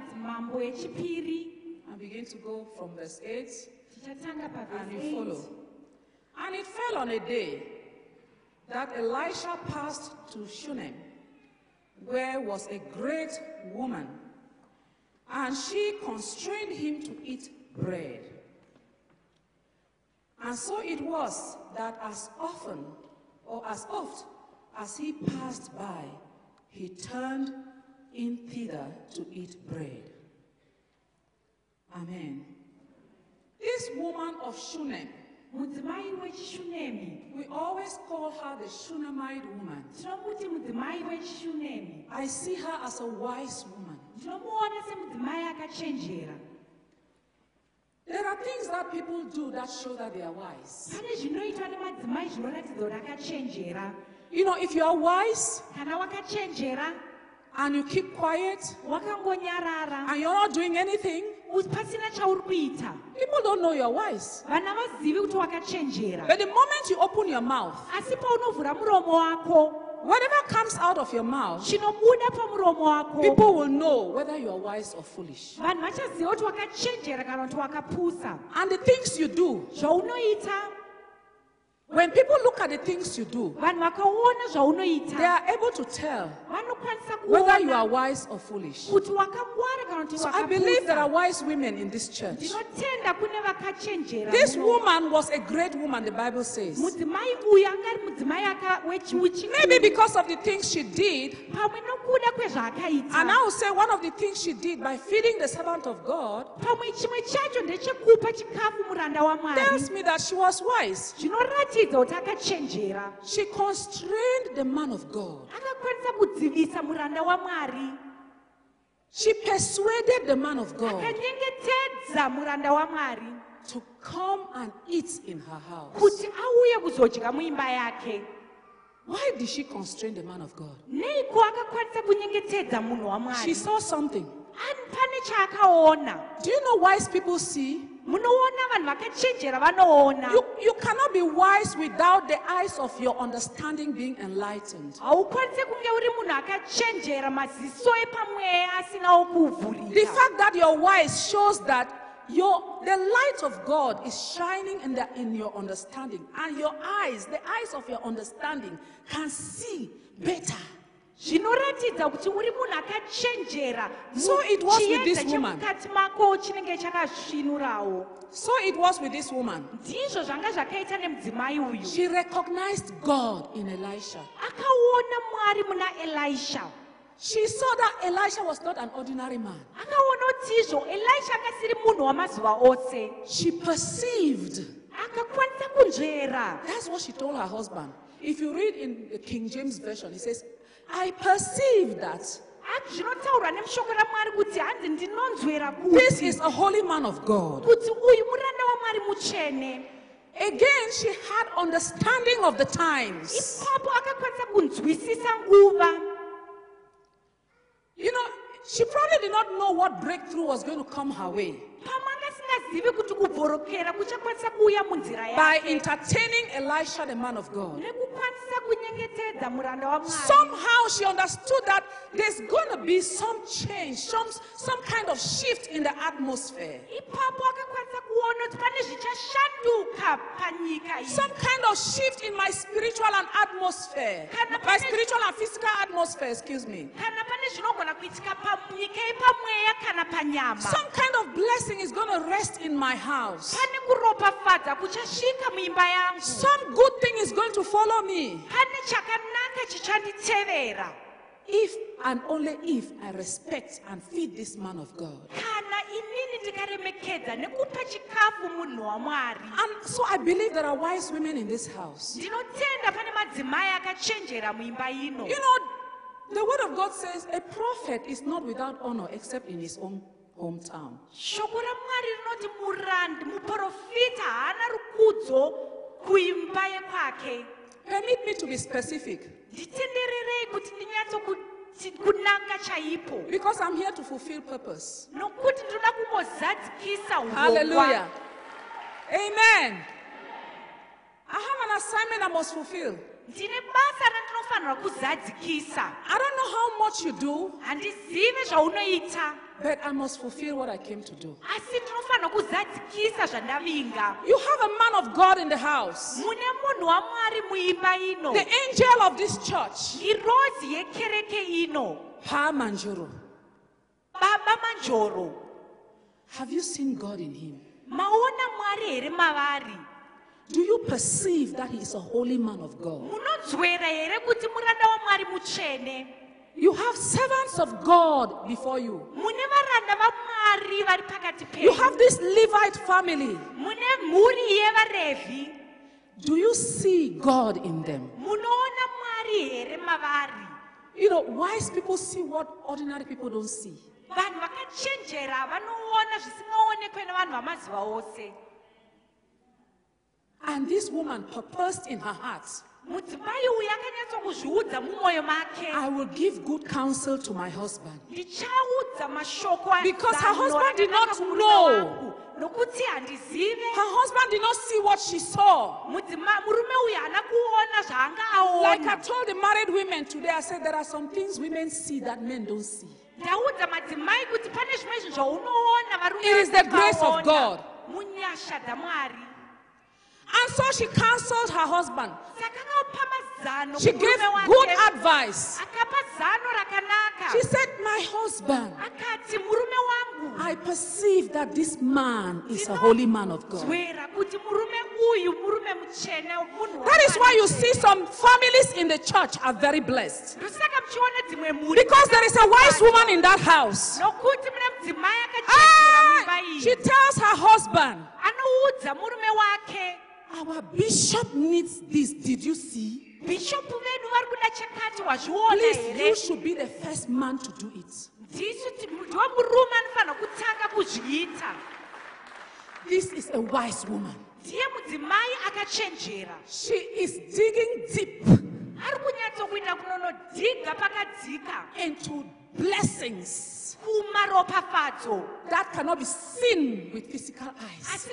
madzimambo echipiri and begin to go from verse 8 tichatanga and you follow. And it fell on a day that Elisha passed to Shunem, where was a great woman, and she constrained him to eat bread. And so it was that as often or as oft as he passed by, he turned in thither to eat bread. Amen. This woman of Shunem, mudzimai wechishunemi we always call her the Shunammite woman. tinomuti mudzimai wechishunemi I see her as a wise woman. ndinomuona semudzimai akachenjera There are things that people do that show that they are wise. pane zvinoitwa nemadzimai zvinoratidza kuti akachenjera You know, if you are wise kana wakachenjera and you keep quiet. Wakangonyarara. And you're not doing anything, u- pasina chauri kuita people don't know you're wise. vana vazivi kuti wakachenjera. But the moment you open your mouth, asi paunovhura muromo wako. whatever comes out of your mouth, chinobuda pamuromo wako. people will know whether you are wise or foolish. vanhu vachaziva kuti wakachenjera kana kuti wakapusa And the things you do, when people look at the things you do, they are able to tell whether you are wise or foolish. kuti wakangwara kana kuti So I believe there are wise women in this church. ndinotenda kune vakachenjera This woman was a great woman, the Bible says. mudzimai uyu anga ari mudzimai aka- wechiuchi Maybe because of the things she did, and I will say one of the things she did by feeding the servant of God pamwe chimwe chacho ndechekupa chikafu muranda wamwari tells me that she was wise. Zvinoratidza kuti akachenjera She constrained the man of God. akakwanisa kudzivisa muranda wamwari She persuaded the man of God akanyengetedza muranda wamwari to come and eat in her house. kuti auye kuzodya muimba yake Why did she constrain the man of God? neiko akakwanisa kunyengetedza munhu She wamwari saw something. Ani- pane chaakaona Do you know wise people see? Munoona vanhu vakachenjera vanoona You, you cannot be wise without the eyes of your understanding being enlightened. haukwanisi kunge uri munhu akachenjera maziso epamweya asinawo The fact that you're wise shows that your, the light of God is shining in, the, in your understanding, and your eyes, the eyes of your understanding, can see better. Zvinoratidza kuti uri munhu akachenjera So it was with this woman. chemukati mako chinenge chakasvinurawo So it was with this woman. ndizvo zvanga zvakaita nemudzimai uyu She recognized God in Elisha. akaona mwari muna elisha She saw that Elisha was not an ordinary man. akaona kuti izvo elisha akasiri munhu wamazuva ose She perceived. That's what she told her husband. If you read in the King James Version, he says, I perceive that zvinotaurwa nemushoko ramwari kuti hanzi ndinonzwera this is a holy man of God. kuti uyu muranda wamwari mutsvene Again, she had understanding of the times. ipapo akakwanisa kunzwisisa nguva You know, she probably did not know what breakthrough was going to come her way pamanga kuti kubvorokera kuchakwanisa kuuya munzira by yake entertaining Elisha, the man of God. nekukwanisa kunyengetedza muranda wamwari Somehow she understood that there's going to be some change, some, some kind of shift in the atmosphere, ipapo akakwanisa kuona kuti pane zvichashanduka panyika iyi some kind of shift in my spiritual and atmosphere, my spiritual and physical atmosphere, excuse me. kana pane zvinogona kuitika panyika yepamweya kana panyama Some kind of blessing is going to rest in my house. pane kuropafadza kuchasvika muimba yangu Some good thing is going to follow me pane chakanaka chichanditevera if and only if I respect and feed this man of God. Kana inini ndikaremekedza nekupa chikafu munhu wamwari And so I believe there are wise women in this house. ndinotenda pane madzimai akachenjera muimba ino You know, the word of God says a prophet is not without honor except in his own hometown. shoko ramwari rinoti murandi muprofita haana rukudzo kuimba yekwake Permit me to be specific nditendererei kuti ndinyatsokuti kunaka chaipo because I'm here to fulfill purpose. nokuti ndinoda kumbozadzikisa Hallelujah. Amen. I have an assignment I must fulfill. Ndine basa randinofanira kuzadzikisa I don't know how much you do, handizive zvaunoita but I must fulfill what I came to do. asi ndinofanira kuzadzikisa zvandavinga You have a man of God in the house. mune munhu wamwari muimba ino The angel of this church, irozi yekereke ino Pa Manjuro. baba manjoro Have you seen God in him? maona mwari here mavari Do you perceive that he is a holy man of God? munonzwera here kuti muranda wamwari mutsvene You have servants of God before you. mune varanda vamwari vari pakati You have this Levite family. mune mhuri yevarevhi Do you see God in them? munoona mwari here mavari You know, wise people see what ordinary people don't see. And this woman purposed in her heart, mudzimai uyu akanyatsokuzviudza mumwoyo make I will give good counsel to my husband. Because her husband did not know. wangu. nokuti handizive Her husband did not see what she saw. Mudzima- murume uyu haana kuona zvaanga Like I told the married women today, I said there are some things women see that men don't see. ndaudza madzimai kuti pane zvimwe zvinhu zvaunoona varume It is the grace of. God. And so she counseled her husband. saka akapa mazano She gave good advice. akapa zano rakanaka She said, My husband, akati murume wangu I perceive that this man is a holy man of God. zwera kuti murume uyu murume mutsvene munhu That is why you see some families in the church are very blessed. ndosaka muchiona dzimwe mhuri Because there is a wise woman in that house. nokuti mune mudzimai akachenjera muimba Ah, she tells her husband, anoudza murume wake Our bishop needs this. Did you see? bhishopu vedu vari kuda chakati wazviona Please, you here should be the first man to do it. ndiwo murume anofanira kutanga kuzviita This is a wise woman. ndiye mudzimai akachenjera She is digging deep ari kunyatsokuita kunonodhiga pakadzika into blessings. That cannot be seen with physical eyes.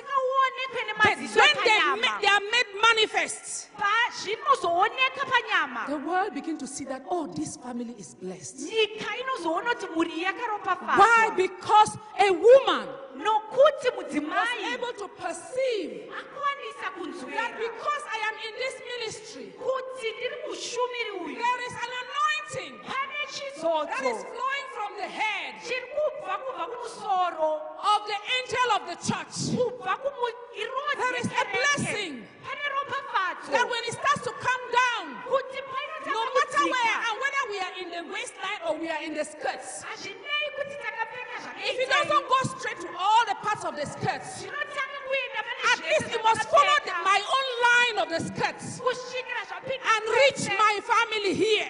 But when they, they are made manifest, Pa- zvinozooneka panyama the world begin to see that, oh, this family is blessed. nyika inozoona kuti mhuri Why? Because a woman was able to perceive that because I am in this ministry, kuti ndiri mushumiri uyu. there is an anointing pane that is flowing from the head. Chiri kubva kubva kumusoro of the angel of the church. There is a blessing. That when it starts to come down, no matter where and whether we are in the waistline or we are in the skirts, hazvinei kuti takapfeka if it doesn't go straight to all the parts of the skirts, zvinotanga kuenda pane at least it must follow the, my own line of the skirts and reach my family here.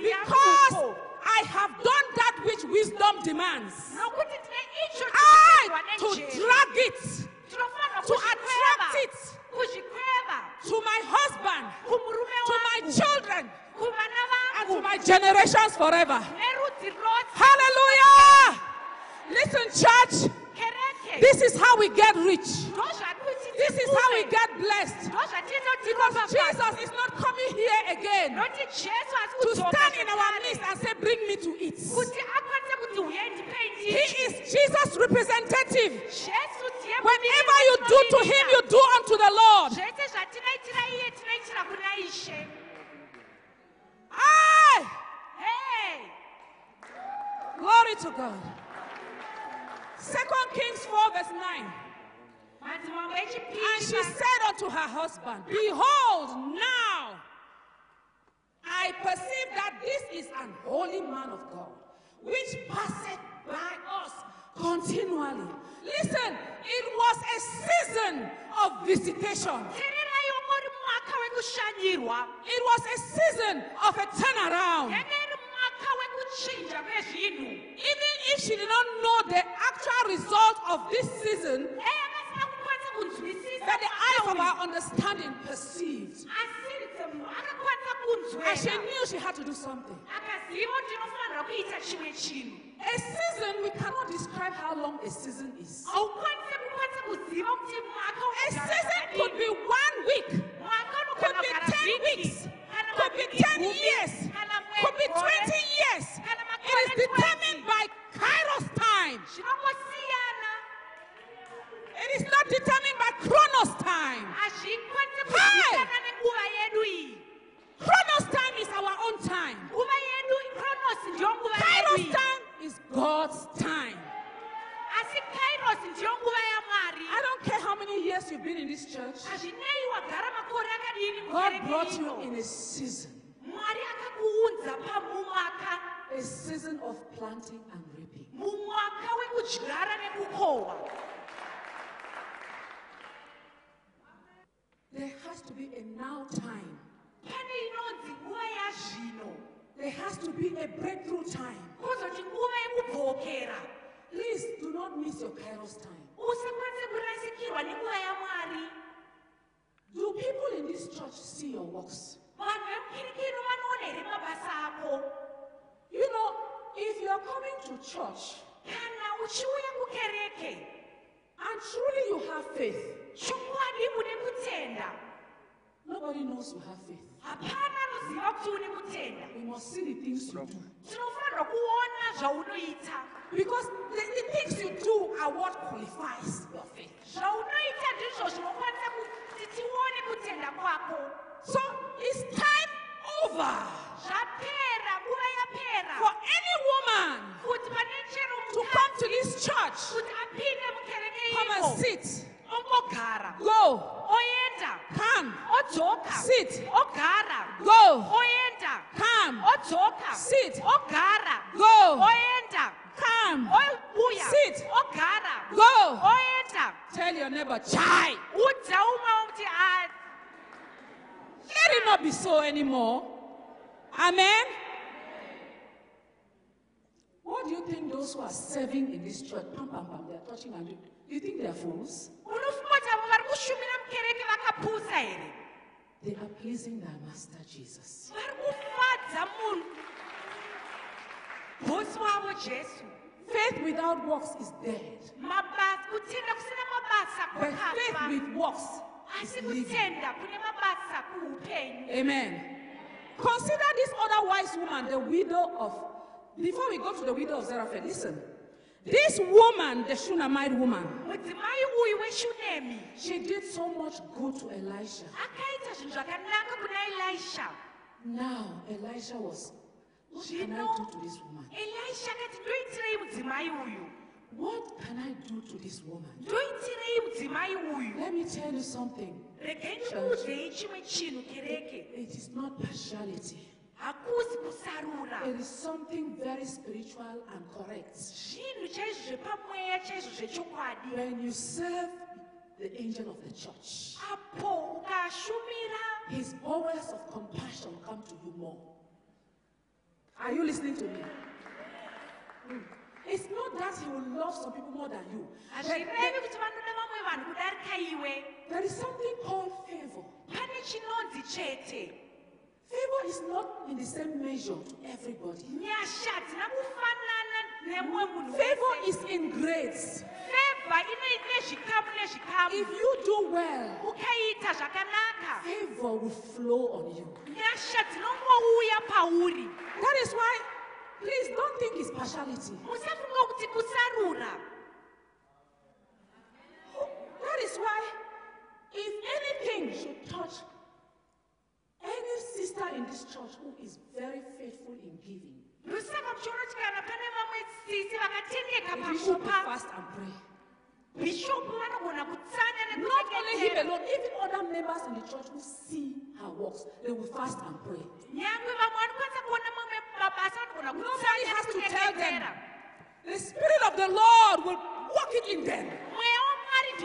Kusvikira anobata mhuri Because I have done that which wisdom demands. nokuti tine icho I to drag it to attract it to my husband, to my children, and to my generations forever. Hallelujah! Listen, church, this is how we get rich. This is how we get blessed. Because Jesus is not coming here again noti jesu asi to stand in our midst and say, Bring me to eat. kuti akwanise kuti uyai ndipei He is Jesus' representative. Whenever you do to him, you do unto the Lord. zvese zvatinoitira iye tinoitira kuna ishe Aye! hey Glory to God. Second Kings 4, verse 9. And she said unto her husband, Behold, now I perceive that this is an holy man of God, which passeth by us continually. Listen, it was a season of visitation. tererai ongori mwaka wekushanyirwa It was a season of a turnaround. yanga iri mwaka wekuchinja kwezvinhu Even if she did not know the actual result of this season, that the eyes of our understanding perceived. And she knew she had to do something. A season, we cannot describe how long a season is. A season could be one week, could be 10 weeks, could be 10 years, could be 20 years. It is determined by Kairos time. It is not determined by Chronos time. Hey! Chronos time is our own time. Kairos time is God's time. I don't care how many years you've been in this church. God brought you in a season. A season of planting and reaping. There has to be a now time. pane inonzi nguva yazvino There has to be a breakthrough time. kwozoti nguva yekubhokera Please do not miss your Kairos time. usakwanise kurasikirwa nenguva yamwari Do people in this church see your works? vanhu vemukereke ino vanoona here mabasa ako You know, if you're coming to church kana uchiuya kukereke and truly you have faith, chokwadi une kutenda nobody knows you have faith. hapana anoziva kuti une kutenda We must see the things you do. tinofanirwa kuona zvaunoita. Because the, the things you do are what qualifies your faith. zvaunoita ndizvo zvinokwanisa kuti tione kutenda kwako. So it's time over. Zvapera. nguva yapera for any woman kuti pane chero to come to this church. kuti apinde mukereke Come and sit. Go. Come. Sit. Go. Come. Sit. Go. Come. Sit. Go. Tell your neighbor, chai. udza umwe "Ah, Let it not be so anymore. Amen. What do you think those who are serving in this church, pam, pam, pam, they are touching and doing? Do you think they are fools? unofunga kuti avo vari kushumira mukereke vakapusa here They are pleasing their master Jesus. vari kufadza munhu bhosi wavo jesu Faith without works is dead. mabasa kutenda kusina mabasa But faith with works is living. kutenda kune mabasa kuupenyu Amen. Consider this other wise woman, the widow of. Before we go to the widow of Zarephath, listen. This woman, the Shunammite woman, mudzimai uyu weshunemi she did so much good to Elisha. akaita zvinhu zvakanaka kuna elisha Now, Elisha was, what can I do to this woman? elisha akati ndoitirei mudzimai uyu What can I do to this woman? ndoitirei mudzimai uyu Let me tell you something. regai ndikuudzei chimwe chinhu kereke It is not partiality. Hakusi kusarura It is something very spiritual and correct. zvinhu chaizvo zvepamweya chaizvo zvechokwadi When you serve the angel of the church, apo ukashumira his bowels of compassion come to you more. Are you listening to me? Mm. It's not that he will love some people more than you. Hazvirevi kuti vanoda vamwe vanhu kudarika iwe there is something called favor. pane chinonzi chete Favor is not in the same measure to everybody. nyasha hadzina kufanana nemumwe mm. Favor is in grades. fevha ine zvikamu If you do well, favor will flow on you. nyasha dzinongouya pauri That is why, please don't think it's partiality. musafunga kuti kusarura That is why, if anything should touch in this church who is very faithful in giving, ndosaka muchiona kuti pane vamwe tsitsi vakatendeka bishop will pakupa fast and pray. bhishopu vanogona kutsanya Not only him alone, even other members in the church who see her works, they will fast and pray. nyangwe vamwe vanokwanisa kuona mamwe mabasa vanogona Nobody kutsanya has to tell them. The Spirit of the Lord will work it in them. mweya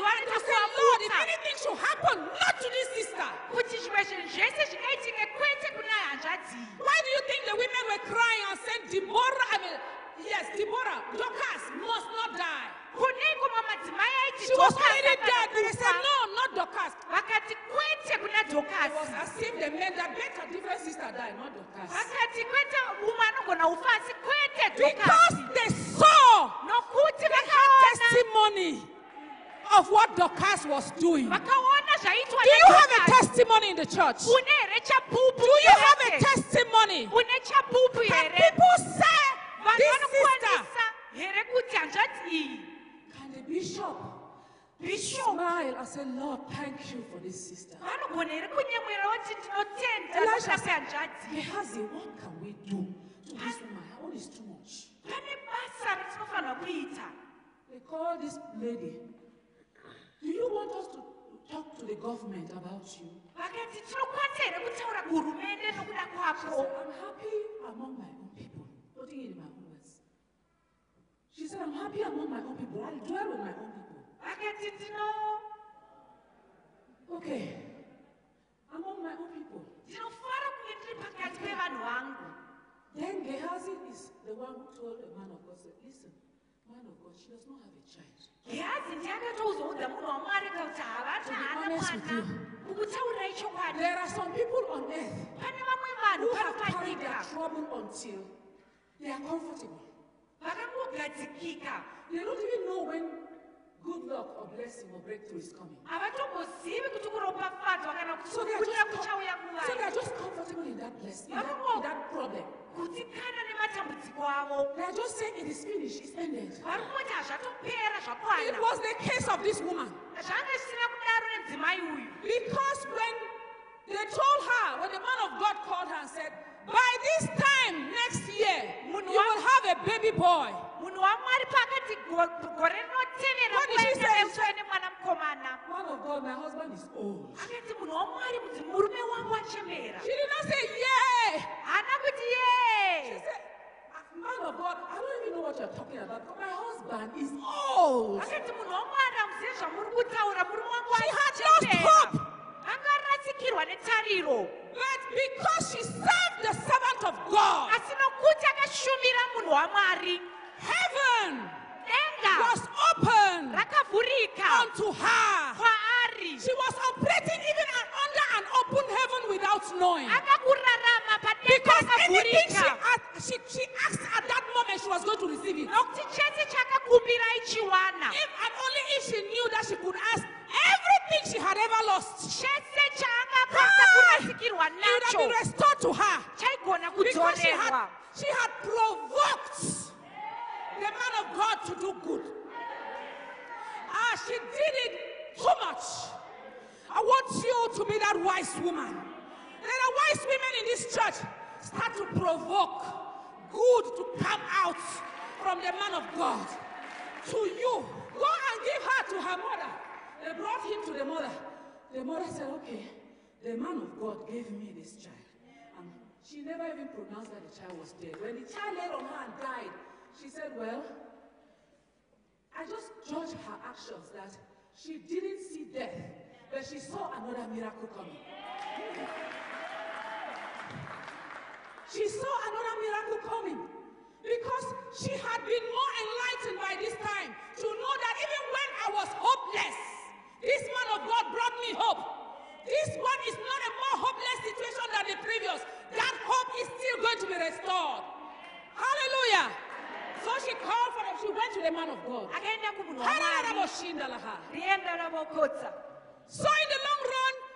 wamwari To ndiwanoita say, Lord, if anything should happen, not to this sister. kuti zvimwe zvinhu zvese zvingaitike kwete kuna hanzvadzi Why do you think the women were crying and said, Deborah, I mean, yes, Deborah, Dorcas must not die? kuneiko mamadzimai aiti She was already dead, they said, no, not Dorcas. vakati kwete kuna It was as if they meant that better different sister died, not Dorcas. vakati kwete umwe anogona kufa asi kwete Because they saw nokuti vakaona testimony of what Dorcas was doing. Do you have a testimony in the church? Do une here chapupu you have a testimony? Can people say this sister? vanokwanisa here kuti hanzvadzi iyi Can the bishop bishop smile and say, Lord, thank you for this sister? vanogona here kunyemwera kuti ndinotenda Elisha nokuda said, Gehazi, what can we do to this woman? Her own is too much. pane basa ratinofanira kuita they called this lady. Do you want us to talk to the government about you? vakati tinokwanisa here kutaura kuhurumende nokuda She kwako said, I'm happy among my own people. Putting it in my own words. She said, I'm happy among my own people. I'll dwell with my own people. vakati ndino Okay. Among my own people. ndinofara kunge ndiri pakati pevanhu vangu Then Gehazi is the one who told the man of God, said, listen, man of God, she does not have a child. There are some people on earth who have carried their trouble until they are comfortable. They don't even know when good luck or blessing or breakthrough is coming. So they are just, so they are just comfortable in that blessing, in that, in that problem. Kudzikana nematambudziko avo They are just saying it is finished, it's ended. vari kungoti hazvatopera It zvakwana was the case of this woman. zvanga zvisina kudaro nedzimai uyu Because when they told her, when the man of God called her and said, by this time next year, you will have a baby boy. munhu wamwari paakati go- gore rinotevera What did she say? kuvaeuswa nemwana mukomana Man of God, my husband is old. akati munhu wamwari kuti murume wangu achembera She did not say, yay. haana kuti ye said, man of God, I don't even know what you're talking about, but my husband is old. akati munhu wamwari hamuzivi zvamuri kutaura murume wangu She had lost hope. anga arasikirwa netariro But because she served the servant of God, asi nokuti akashumira munhu wamwari heaven was open unto her. She was operating even under an open heaven without knowing. anga kurarama padenga Because anything she, asked, she, she asked at that moment, she was going to receive it. nokuti chese chakakumbira ichiwana If and only if she knew that she could ask everything she had ever lost, Ah! it would have been restored to her. Because she had, she had provoked the man of God to do good. Ah, she did it too much. I want you to be that wise woman. There are wise women in this church. Start to provoke good to come out from the man of God to you. Go and give her to her mother. They brought him to the mother. The mother said, Okay, the man of God gave me this child. And she never even pronounced that the child was dead. When the child laid on her and died, she said, Well, I just judged her actions that she didn't see death, but she saw another miracle coming. She saw another miracle coming because she had been more enlightened by this time to know that even when I was hopeless, this man of God brought me hope. This one is not a more hopeless situation than the previous. That hope is still going to be restored. Hallelujah. So she called for him. She went to the man of God. akaenda kumunhu wamwari Hararabosindalaha. rienda ravokotsa So in the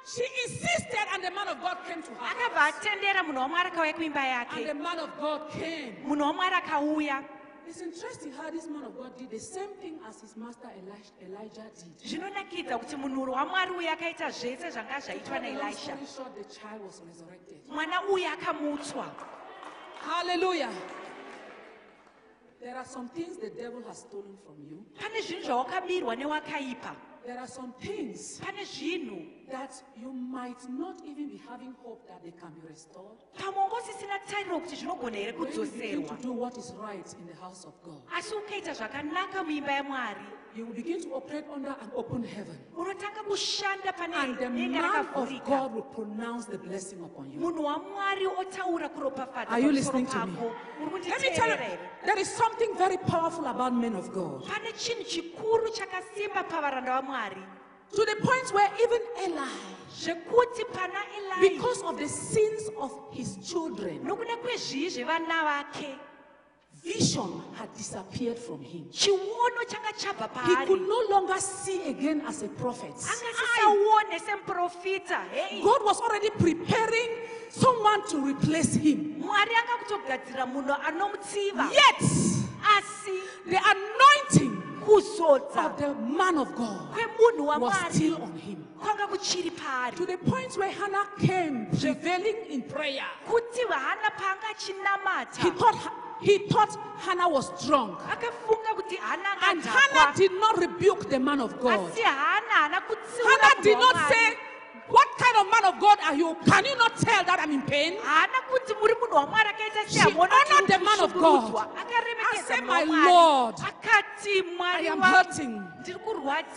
she insisted, and the man of God came to her. akabva atendera munhu wamwari akauya kuimba And the yake man of God came. munhu wamwari akauya It's interesting how this man of God did the same thing as his master Elijah, Elijah did. zvinonakidza kuti munhu wamwari uyu akaita zvese zvanga zvaitwa Long naelisha story short, the child was resurrected. mwana uyu akamutswa Hallelujah. There are some things the devil has stolen from you. pane zvinhu zvawakabirwa newakaipa There are some things pane zvinhu that you might not even be having hope that they can be restored. pamwe ungosisina tariro kuti zvinogona here When you begin to do what is right in the house of God, asi ukaita zvakanaka muimba yamwari you will begin to operate under an open heaven. unotanga kushanda pane And the denga man of rakavhurika God will pronounce the blessing upon you. munhu wamwari otaura kuropafadza Are you pamusoro listening to me? pako uri Let me tell you, kunditeerera here there is something very powerful about men of God. pane chinhu chikuru chakasimba pavaranda vamwari To the point where even Eli, zvekuti pana elai because of the sins of his children, nokuda kwezvii zvevana vake vision had disappeared from him. chiono changa chabva He could no longer see again as a prophet. angasisaone semuprofita hei. God was already preparing someone to replace him. mwari anga kutogadzira Yet, the anointing of the man of God was still on him. kwanga kuchiri paari To the point where Hannah came prevailing in prayer. kuti hana paanga He thought, he thought Hannah was drunk. And Hannah did not rebuke the man of God. Hannah did not say, What kind of man of God are you? Can you not tell that I'm in pain? haana kuti muri munhu wamwari akaita She honored the man of God. And said, "My. Lord, I am hurting. ndiri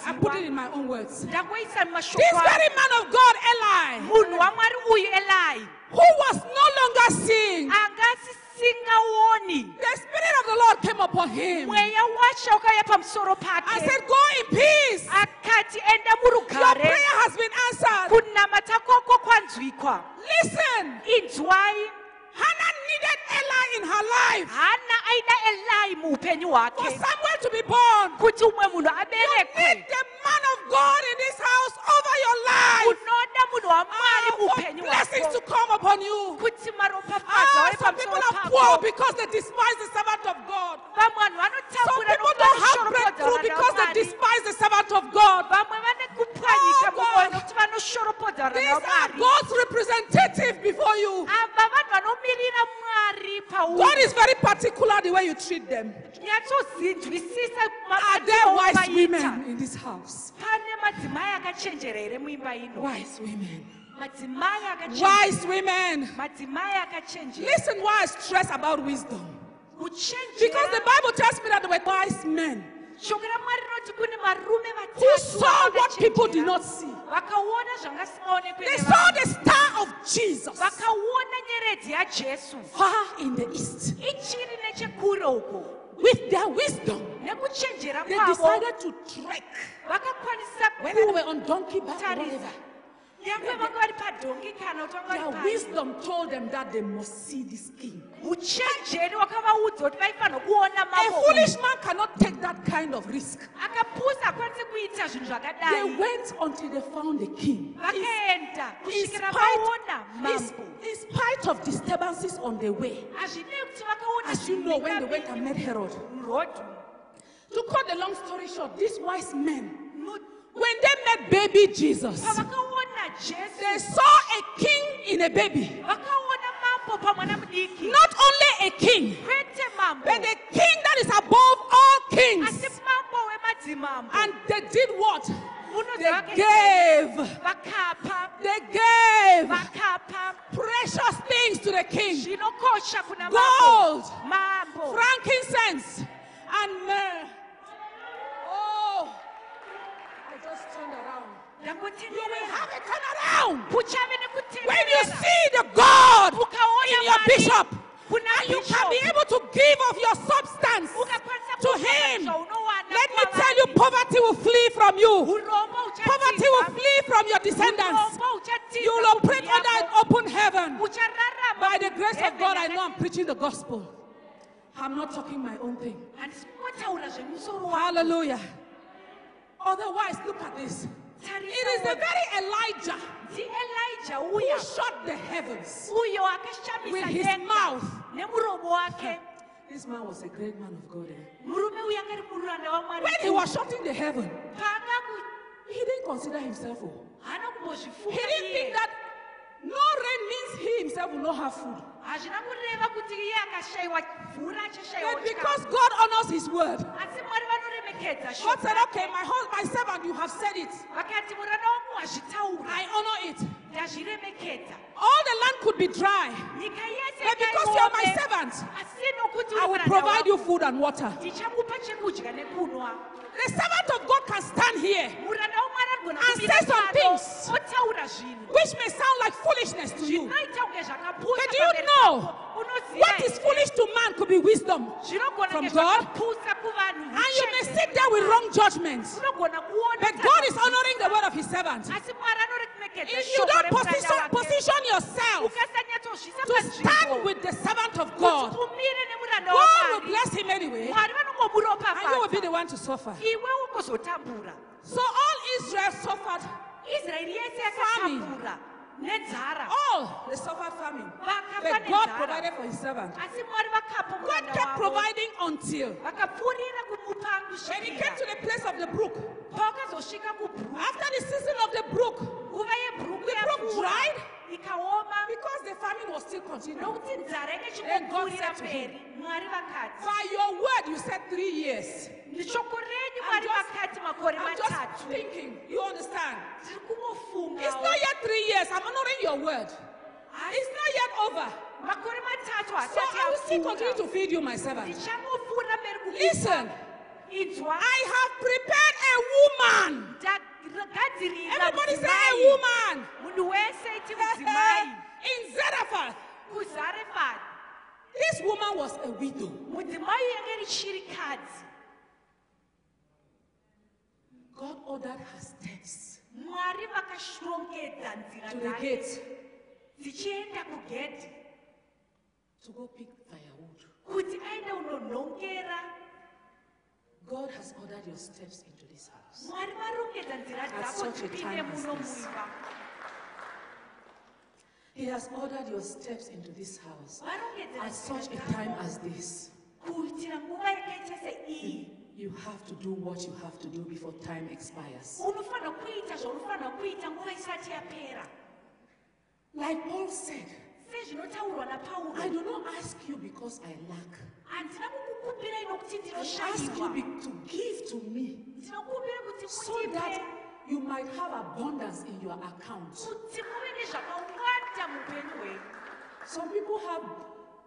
I put it in my own words. This very man of God, Eli, munhu wamwari uyu elai who was no longer seeing, the Spirit of the Lord came upon him. Mweya washa ukauya pamusoro and pake. Said, Go in peace. akati enda Your murugare prayer has been answered. kunamata kwako kwanzwikwa Listen, inzwai. Hannah needed Eli in her life. Hana aida elai muupenyu for hwake Samuel to be born. kuti umwe munhu You aberekwe need the man of God in this house over your life. unoda munhu wamwari Ah, for muupenyu blessings to upon you. Ah, some people are poor because they despise the servant of God. Some people don't have breakthrough because they despise the servant of God. vamwe vane kupwanyika Oh, God. mumwoyo nokuti vanoshoropodzwa These are God's representative before you. ava vanhu vanomirira mwari God is very particular the way you treat them. Are there wise women in this house? pane madzimai akachenjera here muimba ino Wise women. Wise women. Listen why I stress about wisdom. Because the Bible tells me that there were wise men shoko ramwari rinoti kune varume who saw what people did not see. They saw the star of Jesus vakaona nyeredzi yajesu far in the east. ichiri nechekure uko With their wisdom, they decided to trek. Whether they were on donkey back or whatever. Their wisdom told them that they must see this king. uchenjeri wakavaudza kuti vaifanira kuona A foolish man cannot take that kind of risk. akapusa akwanisi kuita zvinhu They went until they found the king. vakaenda In spite, in, spite of disturbances on the way, hazvinei kuti vakaona as you know, when they went and met Herod. To cut the long story short, these wise men, when they met baby Jesus, they saw a king in a baby. vakaona mambo pamwana mudiki Not only a king, but a king that is above all kings. asi mambo wemadzimambo And they did what? They gave, they gave precious things to the king Gold. frankincense and myrrh. Oh, I just turned around. You will have a turnaround when you see the God in your bishop. you can be able to give of your substance to him. Let me tell you, poverty will flee from you. Poverty will flee from your descendants. You will operate under an open heaven. By the grace of God, I know I'm preaching the gospel. I'm not talking my own thing. handisi kungotaura zvemusoro wako Hallelujah. Otherwise, look at this. It is the very Elijah who shut the heavens. With his mouth. This man was a great man of God. eh? murume uyu akari muranda wamwari When he was shutting the heaven, he didn't consider himself. oh. He didn't think that no rain means he himself will not have food. hazvina kureva kuti iye akashayiwa mvura achashayiwa But because God honors his word, God said, Okay, my husband, my servant, you have said it. vakati muranda wangu wazvitaura I honor it. All the land could be dry. But because you are my servant, I will provide you food and water. ndichakupa chekudya nekunwa The servant of God can stand here, muranda wamwari anogona And say some things. which may sound like foolishness to you. But do you know What is foolish to man could be wisdom. from God? And you may sit there with wrong judgments. But God is honoring the word of his servant. asi mwari anoremekedza If you don't position, position yourself to stand with the servant of God, God will bless him anyway. And you will be the one to suffer. So all Israel suffered. yese Famine. Yakatambura nenzara All oh, they suffered famine. But God provided for his servant. asi mwari vakapa God kept providing until when he came to the place of the brook. After the season of the brook, nguva The brook yapfuura dried. because the famine was still continuing. nokuti Then God said to him, mberi mwari vakati By your word, you said three years. I'm just- thinking. You understand? It's not yet three years. I'm honoring your word. It's not yet over. So I will still continue to feed you my servant. Listen, I have prepared a woman. Everybody say a woman. munhu wese iti mudzimai In Zarephath. This woman was a widow. Mudzimai yanga richirikadzi God ordered her steps mwari vakashongedza nzira to the gate dzichienda kugedhi to go pick firewood. kuti aende unonhongera God has ordered your steps into this house. mwari varongedza nzira At dzako such a dzipinde time as muno this. muimba He has ordered your steps into this house at such a time as this. kuitira nguva yakaita seiyi You have to do what you have to do before time expires. unofanira kuita zvaunofanira kuita nguva isati yapera Like Paul said, I do not ask you because I lack. I ask you be- to give to me so that you might have abundance in your account. kuti muve nezvakawanda muupenyu hwenyu Some people have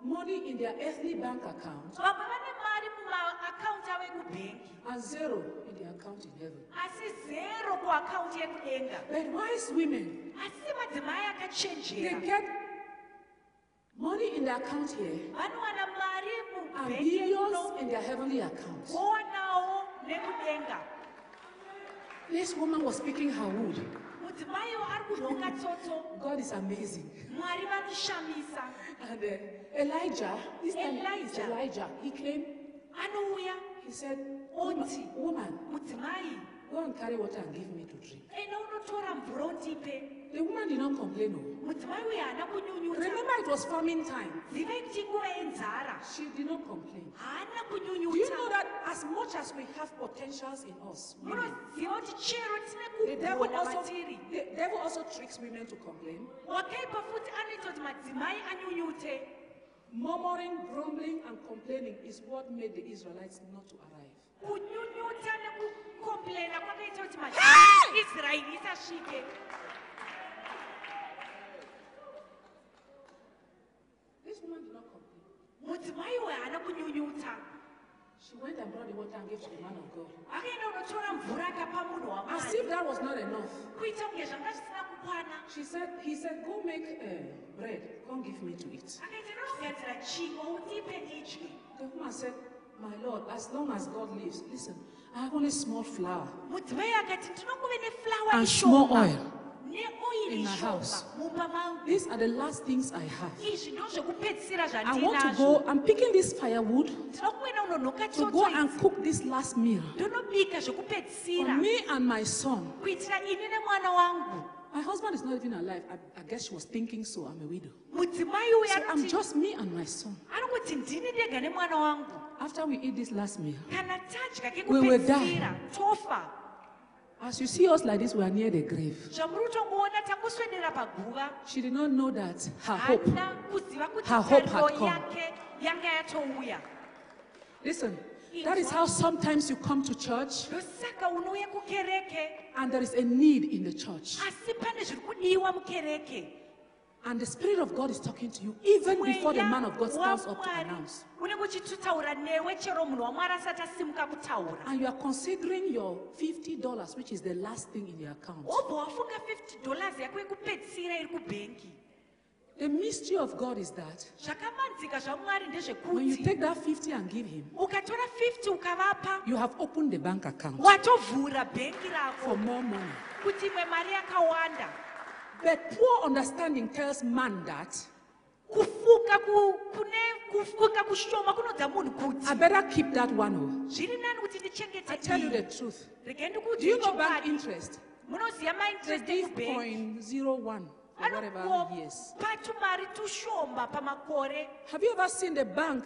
money in their earthly bank account vamwe vane mari mumaakaunti avo ekubhengi and zero in their account in heaven. asi zero yekudenga But wise women, asi madzimai they akachenjera get money in their account here vanowana mari and billions in their heavenly account. vowanawo nekudenga This woman was picking her wood. mudzimaiwo ari kunhonga tsotso God is amazing. mwari vanoshamisa And uh, Elijah, this time Elijah. Elijah, he came, anouya he said, oh, Oti. Woman, mudzimai go and carry water and give me to drink. Eh, enda unotora mvura undipe The woman did not complain. No. mudzimai uyu haana kunyunyuta Remember, it was famine time. zivai kuti nguva yenzara She did not complain. Do you know that as much as we have potentials in us, women, munoziva kuti chero the devil also, the devil also tricks women to complain. Murmuring, grumbling, and complaining is what made the Israelites not to arrive. kunyunyuta nekukomplena kwakaita kuti Hey! maisraeri isasvike This woman did not complain. mudzimai uyu haana kunyunyuta She went and brought the water and gave to the man of God. akaenda unotora mvura akapa munhu As wamwari if that was not enough. kuita kunge zvanga zvisina kukwana She said, he said, go make uh, bread. Come give me to eat. akaita nokugadzira chingwa undipe ndidye The woman said, my Lord, as long as God lives, listen, I have only small flour mudzimai akati ndinongove neflawa and small oil. in my house. These are the last things I have. izvi ndo zvekupedzisira I want to go, I'm picking this firewood ndinoda kuenda unonhoka to go and cook this last meal for me and my son. Kuitira ini nemwana wangu My husband is not even alive. I, I guess she was thinking so. I'm a widow. So I'm just me and my son. anongoti ndini ndega nemwana wangu After we eat this last meal, We will tofa as you see us like this, we are near the grave. zvamuri kutongoona tangoswedera paguva She did not know that her hope. hana kuziva kuti Her hope had come. yake yanga yatouya Listen, that is how sometimes you come to church ndosaka unouya kukereke and there is a need in the church. asi pane zviri kudiwa mukereke And the Spirit of God is talking to you even before the man of God stands up to announce. unenge uchitutaura newe chero munhu wamwari asati asimuka kutaura And you are considering your $50, which is the last thing in your account. The mystery of God is that zvakamanzika zvamwari when you take that 50 and give Him, ukatora 50 ukavapa you have opened the bank account watovhura bhengi for more money. kuti imwe mari yakawanda But poor understanding tells man that kufunga ku- kune kufunga kushoma kunodza munhu kuti I better keep that one. oh. zviri nani kuti I tell you the truth. Do ndikuti you know bank interest? munoziva mainterest give ekubhengi 0.01 or whatever years. anokupa tumari tushoma pamakore Have you ever seen the bank?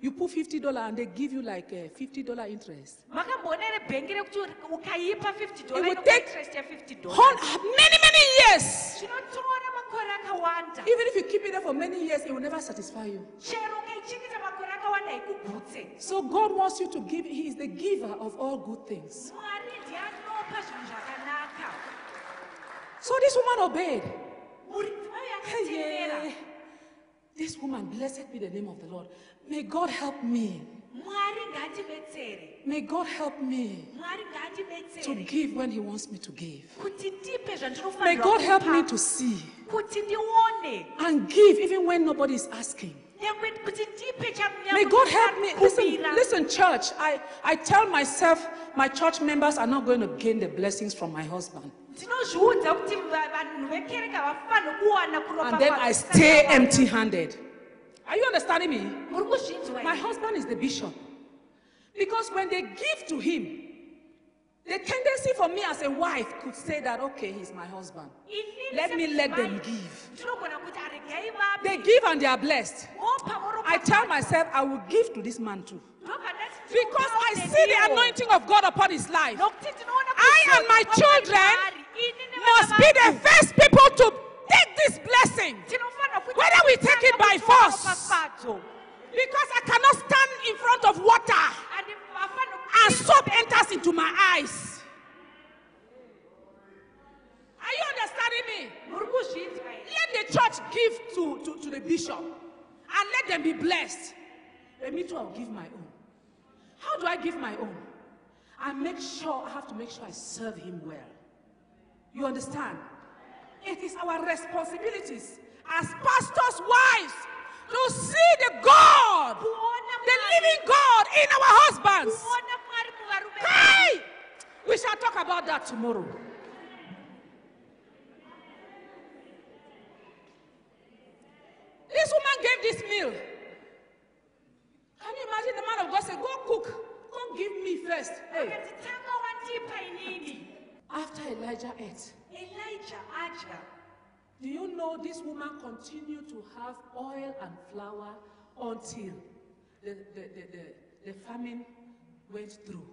You put $50 and they give you like a $50 interest. makamboona ere bhengi rekuti ukaipa 50 It dollar will take interest ya 50 dollar Hon- uh, many, many years zvinotora makore akawanda Even if you keep it there for many years, it will never satisfy you. chero ukaichengeta makore akawanda ikugutse So God wants you to give, He is the giver of all good things. mwari ndiye anopa zvinhu zvakanaka So this woman obeyed. Murudzimai Hey, akatevera yeah. This woman, blessed be the name of the Lord. May God help me. May God help me to give when He wants me to give. May God help me to see and give even when nobody is asking. Nyangwe kuti ndipe May God help me. Listen, listen, church. I, I tell myself my church members are not going to gain the blessings from my husband. ndinozviudza kuti va- vanhu vekereka vafanira kuwana And then I stay empty handed. Are you understanding me? My husband is the bishop. Because when they give to him, the tendency for me as a wife could say that, okay, he's my husband. Let me let them give. They give and they are blessed. I tell myself I will give to this man too. Because I see the anointing of God upon his life. I and my children Must be the first people to take this blessing. Whether we take it by force. Because I cannot stand in front of water and soap enters into my eyes. Are you understanding me? Let the church give to, to, to the bishop and let them be blessed. Let me too, I'll give my own. How do I give my own? I make sure, I have to make sure I serve him well. You understand? It is our responsibilities as pastors' wives to see the God, the living God in our husbands. Kuona mwari muvarume Hey! We shall talk about that tomorrow. This woman gave this meal. Can you imagine the man of God said, Go cook, go give me first. Hey. akati tanga wandipa inini After Elijah ate, Elijah, adya do you know this woman continued to have oil and flour until the, the, the, the, the famine went through?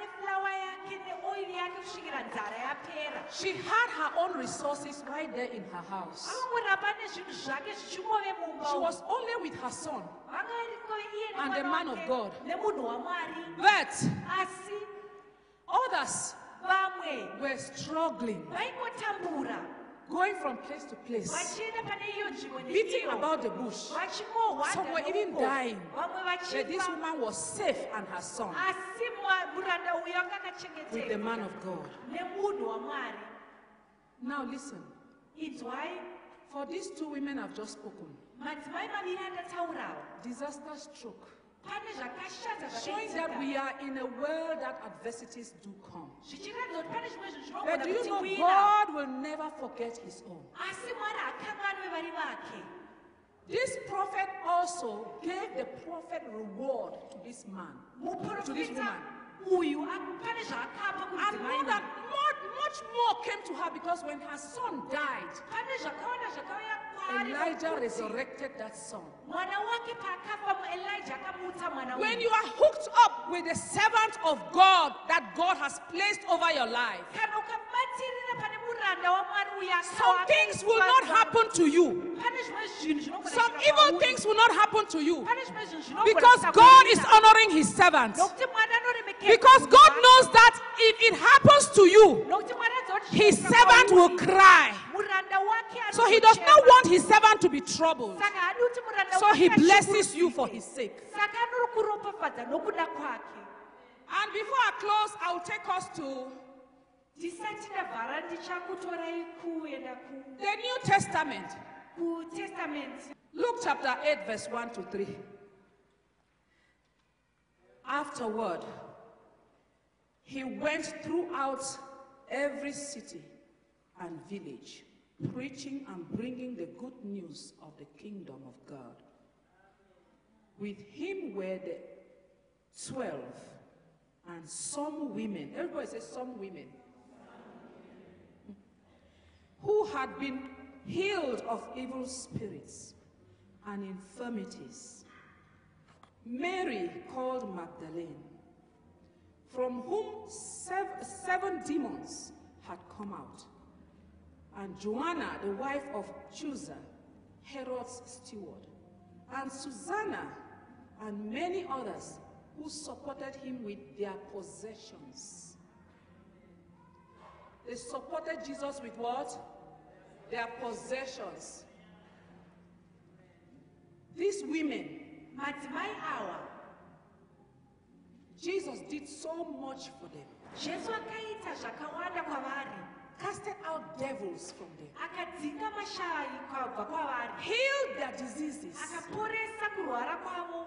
Nefulawa yake neoiri yake kusvikira nzara yapera She had her own resources right there in her house. akangoramba nezvinhu zvake zvichingove mumba She was only with her son. vanga iriko iye And the nemwana man of God. nemunhu wamwari But asi others vamwe were struggling, going from place to place, vachienda pane iyo nzvimbo beating about the bush. Some were even dying. But this woman was safe and her son asi mwa- muranda uyo anga with the man of God. Now listen, inzwai for these two women I've just spoken, madzimai maviri andataurawo disaster struck, showing that we are in a world that adversities do come. zvichiratidza kuti pane zvimwe zvinhu But do you know God will never forget his own? asi mwari hakanganwe vari vake This prophet also gave the prophet reward to this man, to this woman. uyu ak- pane much more came to her because when her son died, pane zvakawanda zvakauya kwaari Elijah resurrected that son. mwana wake paakafa elija akamutsa mwana When you are hooked up with the servant of God that God has placed over your life, kana ukabatirira pane muranda wamwari uya some things will not happen to you. pane zvimwe zvinhu zvinogona Some evil things will not happen to you. pane zvimwe zvinhu zvinogona Because God is honoring his servants. Nokuti mwari anoremekedza Because God knows that if it happens to you, nokuti mwari aziva kuti his servant will cry. So he does not want his servant to be troubled. saka haadi kuti muranda So he blesses you for his sake. saka anori kuropafadza nokuda kwake And before I close, I will take us to ndisati ndavhara ndichakutorai kuenda ku- the New Testament. Luke chapter 8, verse 1 to 3. Afterward, he went throughout every city and village, preaching and bringing the good news of the kingdom of God. With him were the twelve and some women. Everybody says some women. Who had been healed of evil spirits and infirmities. Mary called Magdalene, from whom sev- seven demons had come out, and Joanna, the wife of Chuza, Herod's steward, and Susanna, and many others who supported him with their possessions. They supported Jesus with what? Their possessions. These women, madzimai awa Jesus did so much for them, jesu akaita zvakawanda kwavari. Casted out devils from them, akadzinga mashayi kwabva kwavari. Healed their diseases. akaporesa kurwara kwavo.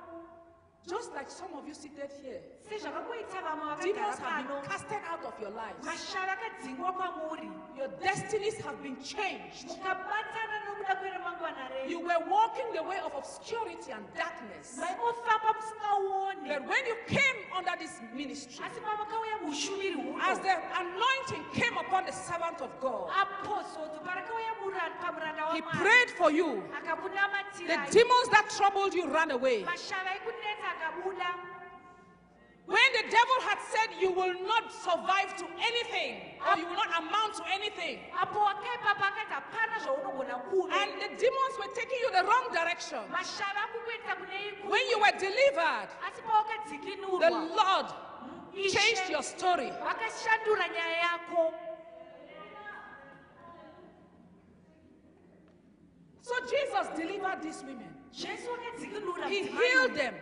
Just like some of you seated here, sezvakakuita vamwe demons vakagara have been pano casted out of your lives. mashavi akadzingwa kwamuri. Your destinies have been changed. mukabatana nokuda kweremangwana You were walking the way of obscurity and darkness. But when you came under this ministry, asi pamakauya muushumiri as the anointing came upon the servant of God, aposodzo parakauya mura- pamuranda he prayed for you. The demons that troubled you ran away. Mashavi aikunetsa akabuda When the devil had said you will not survive to anything or you will not amount to anything, apo wakaipa pakati hapana zvaunogona kuve and the demons were taking you the wrong direction, mashavi akukuendesa kune ikuru when you were delivered, the Lord changed your story. vakashandura nyaya yako. So Jesus delivered these women, He healed them.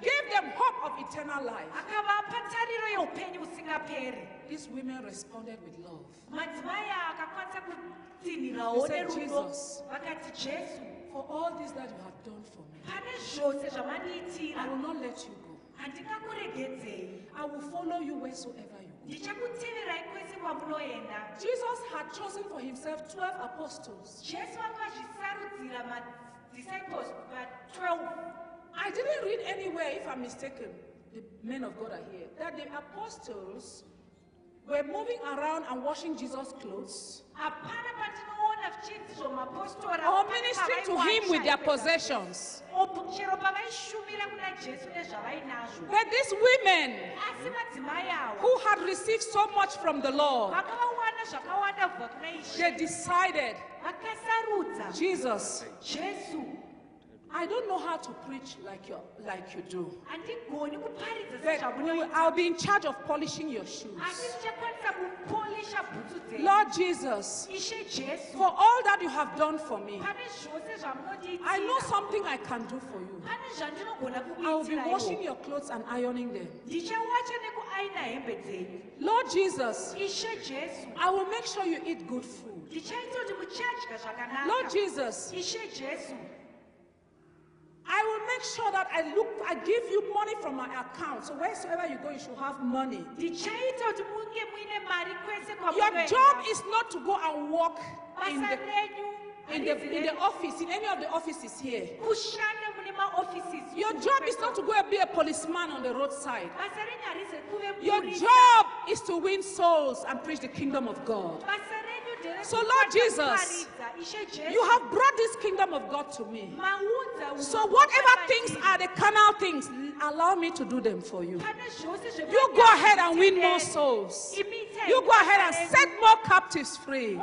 Gave them hope of eternal life. akavapa tariro yeupenyu husingaperi These women responded with love. madzimai aya akakwanisa kutsinhirawo He said, nerudo "Jesus." vakati jesu For all this that you have done for me, pane zvose I zvamandiitira will not let you go. handingakuregedzei I will follow you wheresoever you go. ndichakuteverai kwese kwamunoenda Jesus had chosen for himself 12 apostles. jesu akazvisarudzira madisciples va12 I didn't read anywhere, if I'm mistaken, the men of God are here, that the apostles were moving around and washing Jesus' clothes hapana patinoona zvichiitsi zvomapostora or ministering to him with their possessions. chero pavaishumira kuna jesu nezvavainazvo But these women asi madzimai ava who had received so much from the Lord, vakavawana zvakawanda kubva kuna ishe they decided, Jesus, jesu I don't know how to preach like you, like you do. I'll be in charge of polishing your shoes. ndichakwanisa kupolisha bhutsu dzenyu Lord Jesus, for all that you have done for me, I know something I can do for you. I will be washing your clothes and ironing them. ndichawacha nekuaina hembe dzenyu Lord Jesus, I will make sure you eat good food. ndichaita kuti muchadya Lord Jesus, I will make sure that I look, I give you money from my account. So wheresoever you go, you should have money. ndichaita kuti munge muine mari kwese Your job is not to go and work in the, in the, in the office, in any of the offices here. kushanda mune maoffices Your job is not to go and be a policeman on the roadside. basa renyu harizi kuve Your job is to win souls and preach the kingdom of God. Basa renyu nderekuparidza So, Lord Jesus, You have brought this kingdom of God to me. So whatever things are the carnal things, allow me to do them for you. You go ahead and win more souls. You go ahead and set more captives free.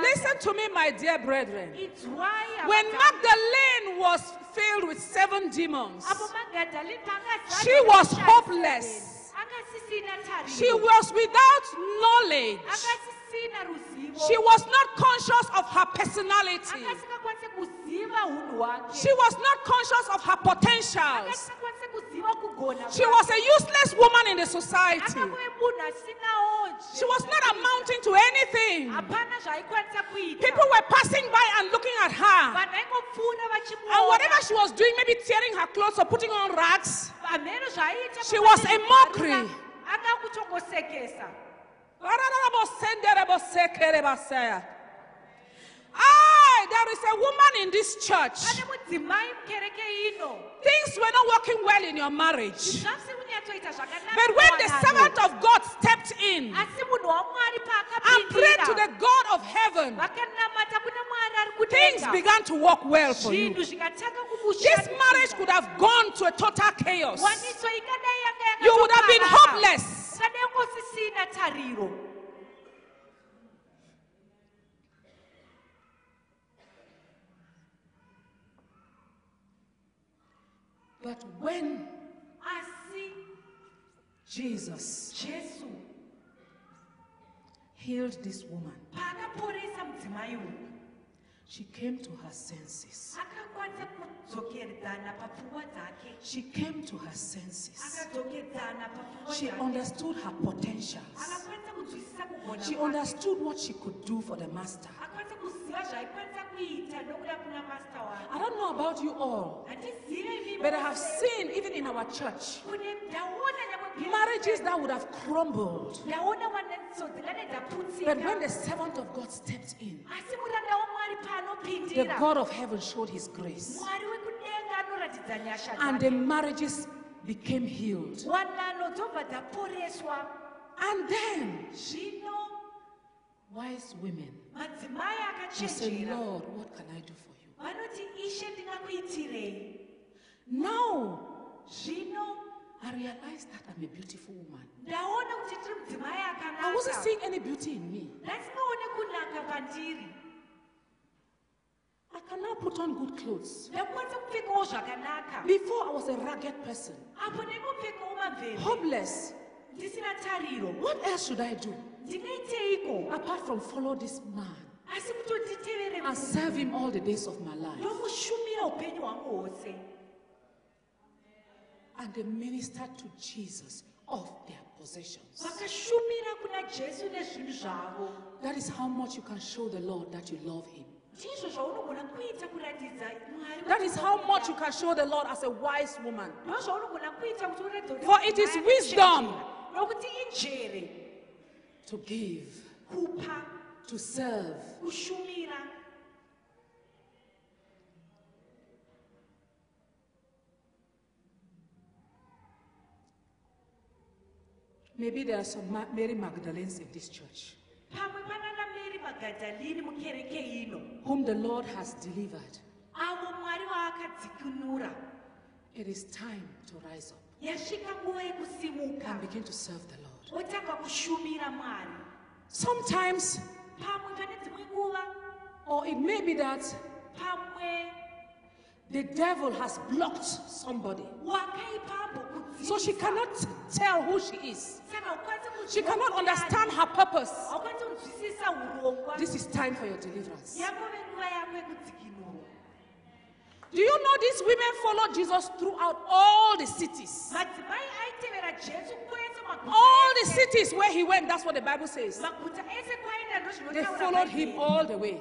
Listen to me, my dear brethren. When. Magdalene was filled with seven demons, apo magadhalini panga she was hopeless. She was without knowledge. She was not conscious of her personality. angasingakwanisi kuziva unhu hwake She was not conscious of her potentials. angasingakwanisi kuziva kugona She was a useless woman in the society. akakuve munhu asinawo She was not amounting to anything. hapana zvaaikwanisa kuita People were passing by and looking at her. And whatever she was doing, maybe tearing her clothes or putting on rags, she was a mockery. Ah, there is a woman in this church. pane mudzimai mukereke ino Things were not working well in your marriage. But when the servant of God stepped in asi munhu wamwari and prayed to the God of heaven, vakanamata kuna mwari ari things began to work well for you. This marriage could have gone to a total chaos. waniso ikadai yanga You would have been yakatoparara se thariro. But when i see jesus jesus healed this woman she came to her senses. akakwanisa kudzokedzana papfungwa dzake She came to her senses. She understood her potentials. akakwanisa kunzwisisa kugona She understood what she could do for the master. I don't know about you all, but I have seen, even in our church, marriages that would have crumbled. But when the servant of God stepped in, the God of heaven showed his grace. And the marriages became healed. And then, wise women madzimai akachenjera Lord, what can I do for you? vanoti ishe ndingakuitirei Now, zvino I realized that I'm a beautiful woman. ndaona kuti tiri mudzimai I wasn't seeing any beauty in me. ndasinoone kunaka pandiri I can now put on good clothes. ndakwanisa kupfekawo zvakanaka Before, I was a ragged person, apo ndaingopfekawo mamvemve hopeless. What else should I do ndingaiteiko apart from follow this man asi kutonditevere and serve him all the days of my life? ndomushumira upenyu hwangu hwose And they ministered to Jesus of their possessions. vakashumira kuna jesu nezvinhu zvavo That is how much you can show the Lord that you love him. ndizvo zvaunogona kuita kuratidza mwari That is how much you can show the Lord as a wise woman. ndo kuita kuti uratidze For it is wisdom. Akachenjera. nokuti injere To give, kupa to serve. kushumira Maybe there are some Ma- Mary Magdalenes in this church pamwe panana mary magadhalini mukereke ino whom the Lord has delivered. avo mwari vaakadzikinura It is time to rise up yasvika nguva yekusimuka and begin to serve the Lord. Otanga kushumira mwari Sometimes, pamwe pane dzimwe nguva or it may be that the devil has blocked somebody. So she cannot tell who she is. She cannot understand her purpose. haukwanisi kunzwisisa urongwa This is time for your deliverance. Do you know these women followed Jesus throughout all the cities? Madzimai aitevera jesu kwese maguta All the cities where he went, that's what the Bible says. maguta ese kwaenda They followed him all the way.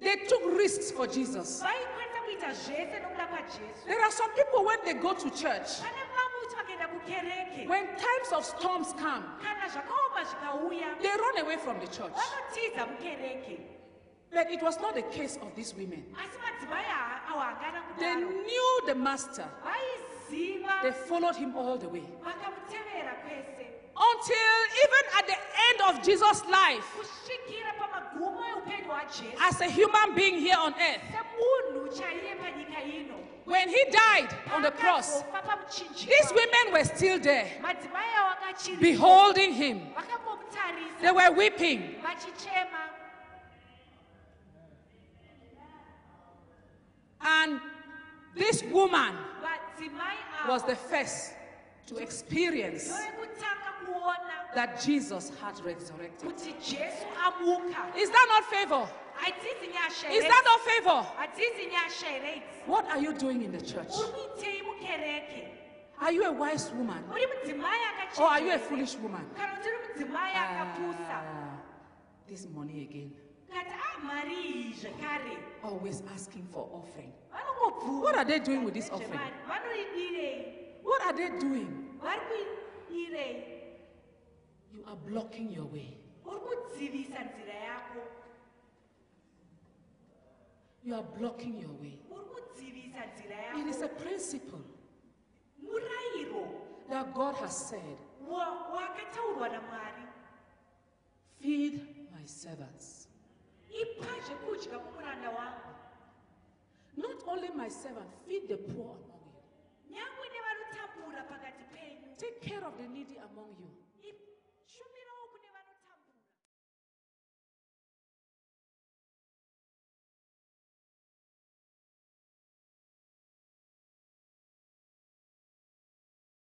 They took risks for Jesus. vaikwanisa kuita zvese nokuda kwajesu There are some people when they go to church, pane vamwe kuti vakaenda kukereke when times of storms come, kana zvakaoma zvikauya they run away from the church. But it was not the case of these women. asi madzimai aa- awo hangana They knew the master. They followed him all the way. Until even at the end of Jesus' life, kusvikira pamagumo eupenyu hwajesu. as a human being here on earth, semunhu chaiye panyika ino. when he died on the cross, these women were still there, madzimai avo akachiripo beholding him. They were weeping. And this woman was the first to experience that Jesus had resurrected. kuti jesu amuka Is that not favor? Is that not favor? hadzidzi nyasha here idzi What are you doing in the church? uri kuitei mukereke Are you a wise woman or are you a foolish woman? kana kuti uri mudzimai akapusa Ah, this money again. Kati a mari Always asking for offering. What are they doing with this offering? What are they doing? You are blocking your way. uri kudzivisa nzira yako You are blocking your way. uri kudzivisa nzira It is a principle that God has said wa- wakataurwa namwari feed my servants. Ipa zvekudya kumuranda wangu Not only my servant, feed the poor among you. nyangwe nevanotapura pakati penyu Take care of the needy among you.